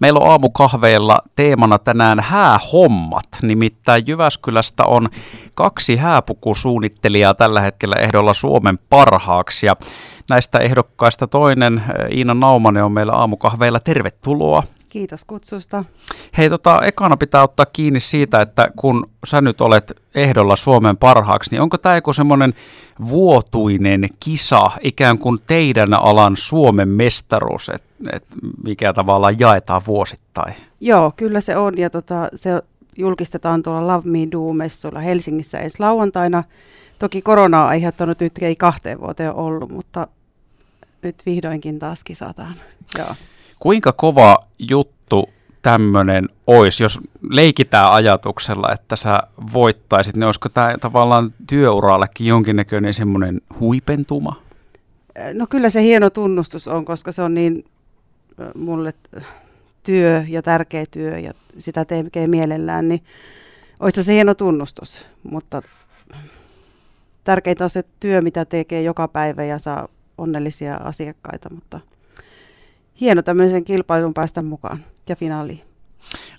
Meillä on aamukahveilla teemana tänään häähommat. Nimittäin Jyväskylästä on kaksi hääpukusuunnittelijaa tällä hetkellä ehdolla Suomen parhaaksi. Ja näistä ehdokkaista toinen, Iina Naumanen, on meillä aamukahveilla. Tervetuloa. Kiitos kutsusta. Hei, tota, ekana pitää ottaa kiinni siitä, että kun sä nyt olet ehdolla Suomen parhaaksi, niin onko tämä joku semmoinen vuotuinen kisa, ikään kuin teidän alan Suomen mestaruus, että et mikä tavallaan jaetaan vuosittain? Joo, kyllä se on, ja tota, se julkistetaan tuolla Love Me Do-messuilla Helsingissä ensi lauantaina. Toki korona on aiheuttanut nyt, ei kahteen vuoteen ollut, mutta nyt vihdoinkin taas kisataan. Joo. Kuinka kova juttu tämmöinen olisi, jos leikitään ajatuksella, että sä voittaisit, niin olisiko tämä tavallaan työurallekin jonkinnäköinen semmoinen huipentuma? No kyllä se hieno tunnustus on, koska se on niin mulle työ ja tärkeä työ ja sitä tekee mielellään, niin olisi se hieno tunnustus, mutta tärkeintä on se työ, mitä tekee joka päivä ja saa onnellisia asiakkaita, mutta hieno tämmöisen kilpailun päästä mukaan ja finaaliin.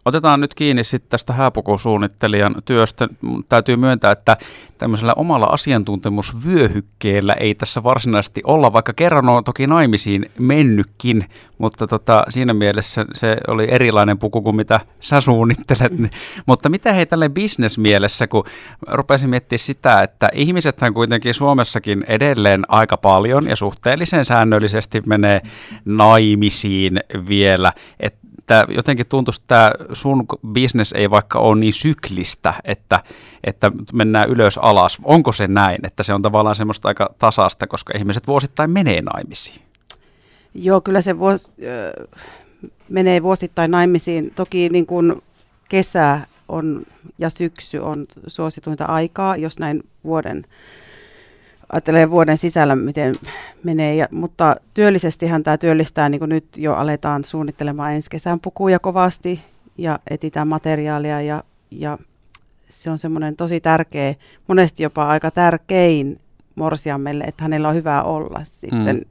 Otetaan nyt kiinni sitten tästä hääpukusuunnittelijan työstä. Täytyy myöntää, että tämmöisellä omalla asiantuntemusvyöhykkeellä ei tässä varsinaisesti olla, vaikka kerran on toki naimisiin mennytkin, mutta tota, siinä mielessä se oli erilainen puku kuin mitä sä suunnittelet. Mm. Mutta mitä hei tälle bisnesmielessä, kun rupesin miettimään sitä, että ihmisethän kuitenkin Suomessakin edelleen aika paljon ja suhteellisen säännöllisesti menee naimisiin vielä, että että jotenkin tuntuisi, että tämä sun business ei vaikka ole niin syklistä, että, että mennään ylös alas. Onko se näin, että se on tavallaan semmoista aika tasasta, koska ihmiset vuosittain menee naimisiin? Joo, kyllä se vuos, äh, menee vuosittain naimisiin. Toki niin kuin kesä on ja syksy on suosituinta aikaa, jos näin vuoden ajattelee vuoden sisällä, miten menee. Ja, mutta työllisestihan tämä työllistää, niin kuin nyt jo aletaan suunnittelemaan ensi kesän pukuja kovasti ja etitään materiaalia ja, ja se on semmoinen tosi tärkeä, monesti jopa aika tärkein morsiammelle, että hänellä on hyvä olla sitten, mm.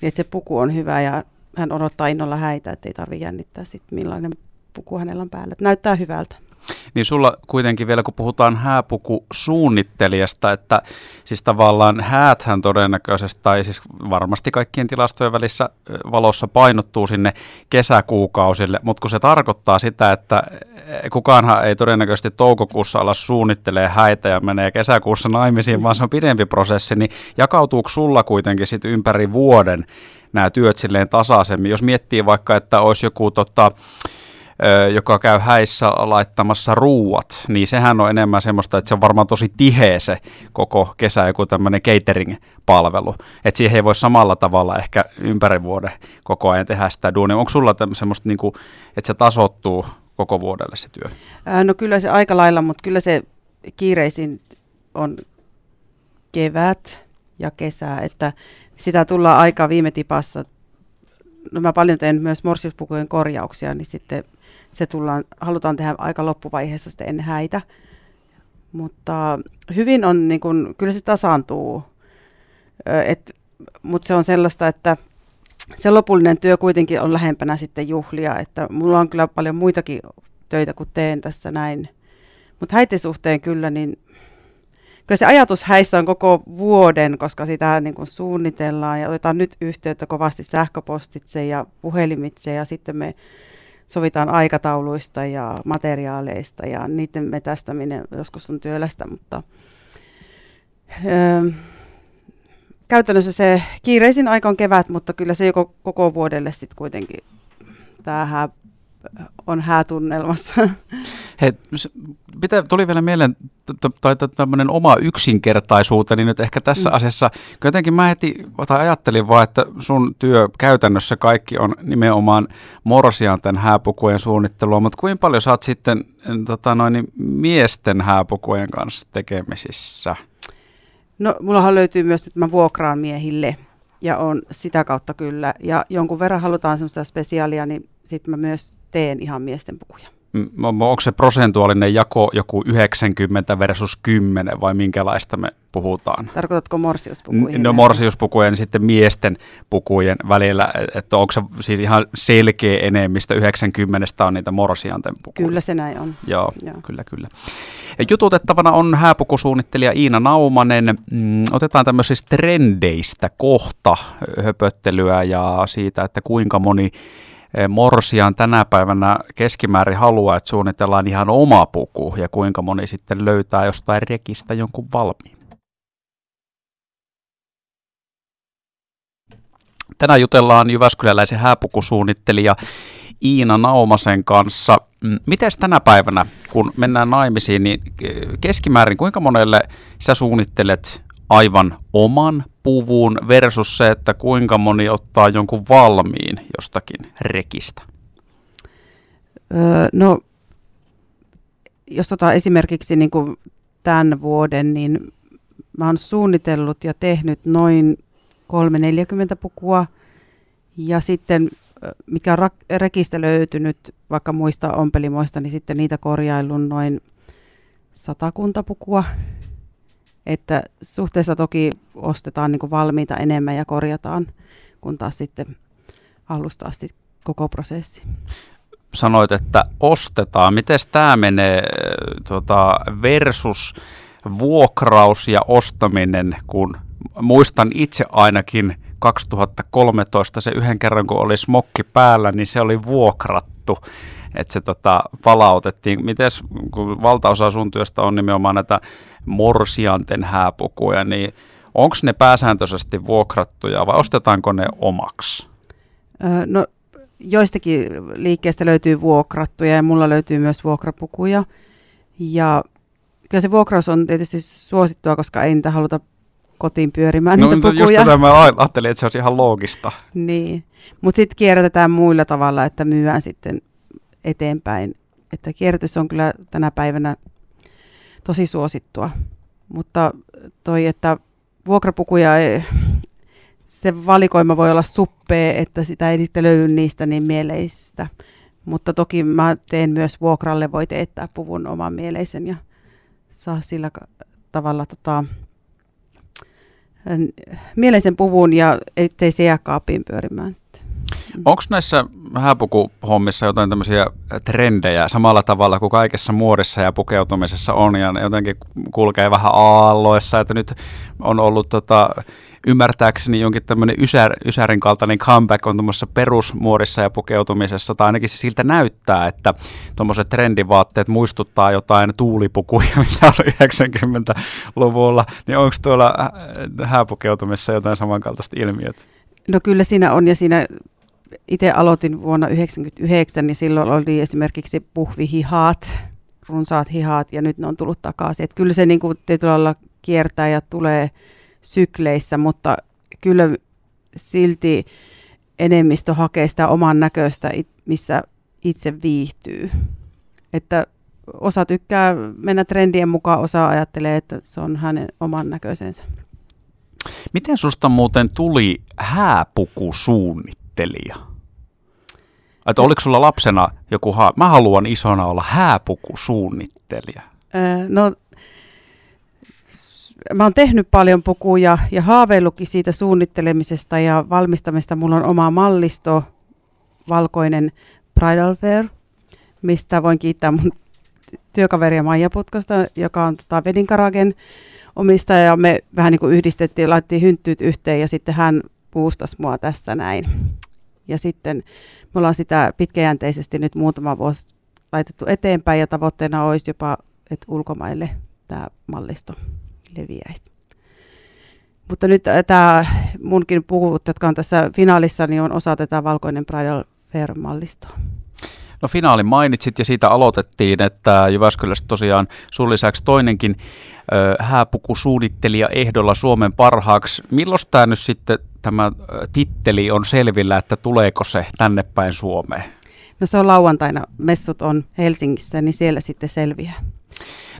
niin että se puku on hyvä ja hän odottaa innolla häitä, että ei tarvitse jännittää sitten millainen puku hänellä on päällä. Että näyttää hyvältä. Niin sulla kuitenkin vielä, kun puhutaan hääpukusuunnittelijasta, että siis tavallaan hääthän todennäköisesti, tai siis varmasti kaikkien tilastojen välissä valossa painottuu sinne kesäkuukausille, mutta kun se tarkoittaa sitä, että kukaanhan ei todennäköisesti toukokuussa olla suunnittelee häitä ja menee kesäkuussa naimisiin, vaan se on pidempi prosessi, niin jakautuuko sulla kuitenkin sitten ympäri vuoden nämä työt silleen tasaisemmin? Jos miettii vaikka, että olisi joku tota, joka käy häissä laittamassa ruuat, niin sehän on enemmän semmoista, että se on varmaan tosi tiheä se koko kesä joku tämmöinen catering-palvelu. Että siihen ei voi samalla tavalla ehkä ympäri vuoden koko ajan tehdä sitä duunia. Onko sulla semmoista, niin kuin, että se tasottuu koko vuodelle se työ? No kyllä se aika lailla, mutta kyllä se kiireisin on kevät ja kesä, että sitä tullaan aika viime tipassa. No mä paljon teen myös morsiuspukujen korjauksia, niin sitten se tullaan, halutaan tehdä aika loppuvaiheessa sitten ennen häitä. Mutta hyvin on, niin kun, kyllä se tasaantuu, mutta se on sellaista, että se lopullinen työ kuitenkin on lähempänä sitten juhlia, että mulla on kyllä paljon muitakin töitä kuin teen tässä näin. Mutta häiden suhteen kyllä, niin kyllä se ajatus häissä on koko vuoden, koska sitä niin kuin suunnitellaan ja otetaan nyt yhteyttä kovasti sähköpostitse ja puhelimitse ja sitten me sovitaan aikatauluista ja materiaaleista ja niiden metästäminen joskus on työlästä, mutta öö, käytännössä se kiireisin aika on kevät, mutta kyllä se joko koko vuodelle sitten kuitenkin tämä on häätunnelmassa. Hei, mitä tuli vielä mieleen, tai tämmöinen oma yksinkertaisuuteni nyt ehkä tässä mm. asiassa, jotenkin mä heti tai ajattelin vaan, että sun työ käytännössä kaikki on nimenomaan morsian tämän hääpukujen suunnittelua, mutta kuinka paljon sä oot sitten tota noin, miesten hääpukujen kanssa tekemisissä? No, mullahan löytyy myös, että mä vuokraan miehille ja on sitä kautta kyllä. Ja jonkun verran halutaan semmoista spesiaalia, niin sitten mä myös teen ihan miesten pukuja. Onko se prosentuaalinen jako joku 90 versus 10 vai minkälaista me puhutaan? Tarkoitatko morsiuspukujen? No morsiuspukujen ja sitten miesten pukujen välillä, että onko se siis ihan selkeä enemmistö, 90 on niitä morsianten pukuja? Kyllä se näin on. Joo, Joo. kyllä kyllä. Jututettavana on hääpukusuunnittelija Iina Naumanen. Mm, otetaan tämmöisistä trendeistä kohta höpöttelyä ja siitä, että kuinka moni morsian tänä päivänä keskimäärin haluaa, että suunnitellaan ihan oma puku ja kuinka moni sitten löytää jostain rekistä jonkun valmiin. Tänään jutellaan Jyväskyläläisen hääpukusuunnittelija Iina Naumasen kanssa. Mm, Miten tänä päivänä, kun mennään naimisiin, niin keskimäärin kuinka monelle sä suunnittelet aivan oman puvun versus se, että kuinka moni ottaa jonkun valmiin jostakin rekistä? Öö, no, jos otetaan esimerkiksi niin kuin tämän vuoden, niin mä oon suunnitellut ja tehnyt noin 340 pukua. Ja sitten mikä on rekistä löytynyt vaikka muista ompelimoista, niin sitten niitä korjailun noin satakunta pukua. Että suhteessa toki ostetaan niin valmiita enemmän ja korjataan, kun taas sitten alusta asti koko prosessi. Sanoit, että ostetaan. Miten tämä menee tuota, versus vuokraus ja ostaminen, kun muistan itse ainakin 2013 se yhden kerran, kun oli smokki päällä, niin se oli vuokrattu että se tota, palautettiin. Mites, kun valtaosa sun työstä on nimenomaan näitä morsianten hääpukuja, niin onko ne pääsääntöisesti vuokrattuja vai ostetaanko ne omaksi? Öö, no joistakin liikkeestä löytyy vuokrattuja ja mulla löytyy myös vuokrapukuja. Ja kyllä se vuokraus on tietysti suosittua, koska ei niitä haluta kotiin pyörimään no, niitä pukuja. Just tätä mä ajattelin, että se olisi ihan loogista. Niin, mutta sitten kierrätetään muilla tavalla, että myydään sitten eteenpäin. Että kierrätys on kyllä tänä päivänä tosi suosittua. Mutta toi, että vuokrapukuja, se valikoima voi olla suppea, että sitä ei sitten löydy niistä niin mieleistä. Mutta toki mä teen myös vuokralle, voi teettää puvun oman mieleisen ja saa sillä tavalla tota, mieleisen puvun ja ettei se jää kaappiin pyörimään sitten. Onko näissä hääpukuhommissa jotain tämmöisiä trendejä samalla tavalla kuin kaikessa muodissa ja pukeutumisessa on ja ne jotenkin kulkee vähän aalloissa, että nyt on ollut tota, ymmärtääkseni jonkin tämmöinen ysär, ysärin kaltainen comeback on tuommoisessa perusmuodissa ja pukeutumisessa, tai ainakin se siltä näyttää, että tuommoiset trendivaatteet muistuttaa jotain tuulipukuja, mitä oli 90-luvulla, niin onko tuolla hääpukeutumisessa jotain samankaltaista ilmiötä? No kyllä siinä on, ja siinä itse aloitin vuonna 1999, niin silloin oli esimerkiksi puhvihihat, runsaat hihat, ja nyt ne on tullut takaisin. Että kyllä se niin kuin tietyllä lailla kiertää ja tulee sykleissä, mutta kyllä silti enemmistö hakee sitä oman näköistä, missä itse viihtyy. Että osa tykkää mennä trendien mukaan, osa ajattelee, että se on hänen oman näköisensä. Miten susta muuten tuli hääpukusuunnittelija? Että oliko sulla lapsena joku, ha- mä haluan isona olla hääpukusuunnittelija? No, mä oon tehnyt paljon pukuja ja haaveillutkin siitä suunnittelemisesta ja valmistamista. Mulla on oma mallisto, valkoinen bridal wear, mistä voin kiittää mun työkaveria Maija Putkosta, joka on tota Wedding Karagen omistaja ja me vähän niin kuin yhdistettiin, laitettiin hynttyyt yhteen ja sitten hän puustasi mua tässä näin. Ja sitten me ollaan sitä pitkäjänteisesti nyt muutama vuosi laitettu eteenpäin ja tavoitteena olisi jopa, että ulkomaille tämä mallisto leviäisi. Mutta nyt äh, tämä munkin puvut, jotka on tässä finaalissa, niin on osa tätä Valkoinen Bridal Fair-mallistoa. No finaalin mainitsit ja siitä aloitettiin, että Jyväskylässä tosiaan sun lisäksi toinenkin ö, hääpukusuunnittelija ehdolla Suomen parhaaksi. Milloin tämä nyt sitten tämä titteli on selvillä, että tuleeko se tänne päin Suomeen? No se on lauantaina, messut on Helsingissä, niin siellä sitten selviää.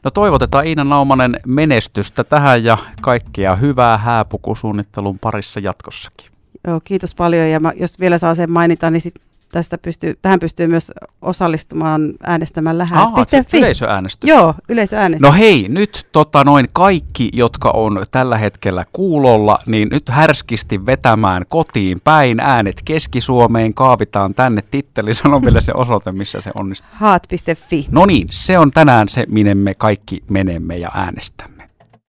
No toivotetaan Iina Naumanen menestystä tähän ja kaikkea hyvää hääpukusuunnittelun parissa jatkossakin. Joo, kiitos paljon ja mä, jos vielä saa sen mainita, niin sit tästä pystyy, tähän pystyy myös osallistumaan äänestämällä häät.fi. yleisöäänestys. Joo, yleisöäänestys. No hei, nyt tota noin kaikki, jotka on tällä hetkellä kuulolla, niin nyt härskisti vetämään kotiin päin, äänet Keski-Suomeen, kaavitaan tänne titteli, sano vielä se osoite, missä se onnistuu. Haat.fi. No niin, se on tänään se, minne me kaikki menemme ja äänestämme.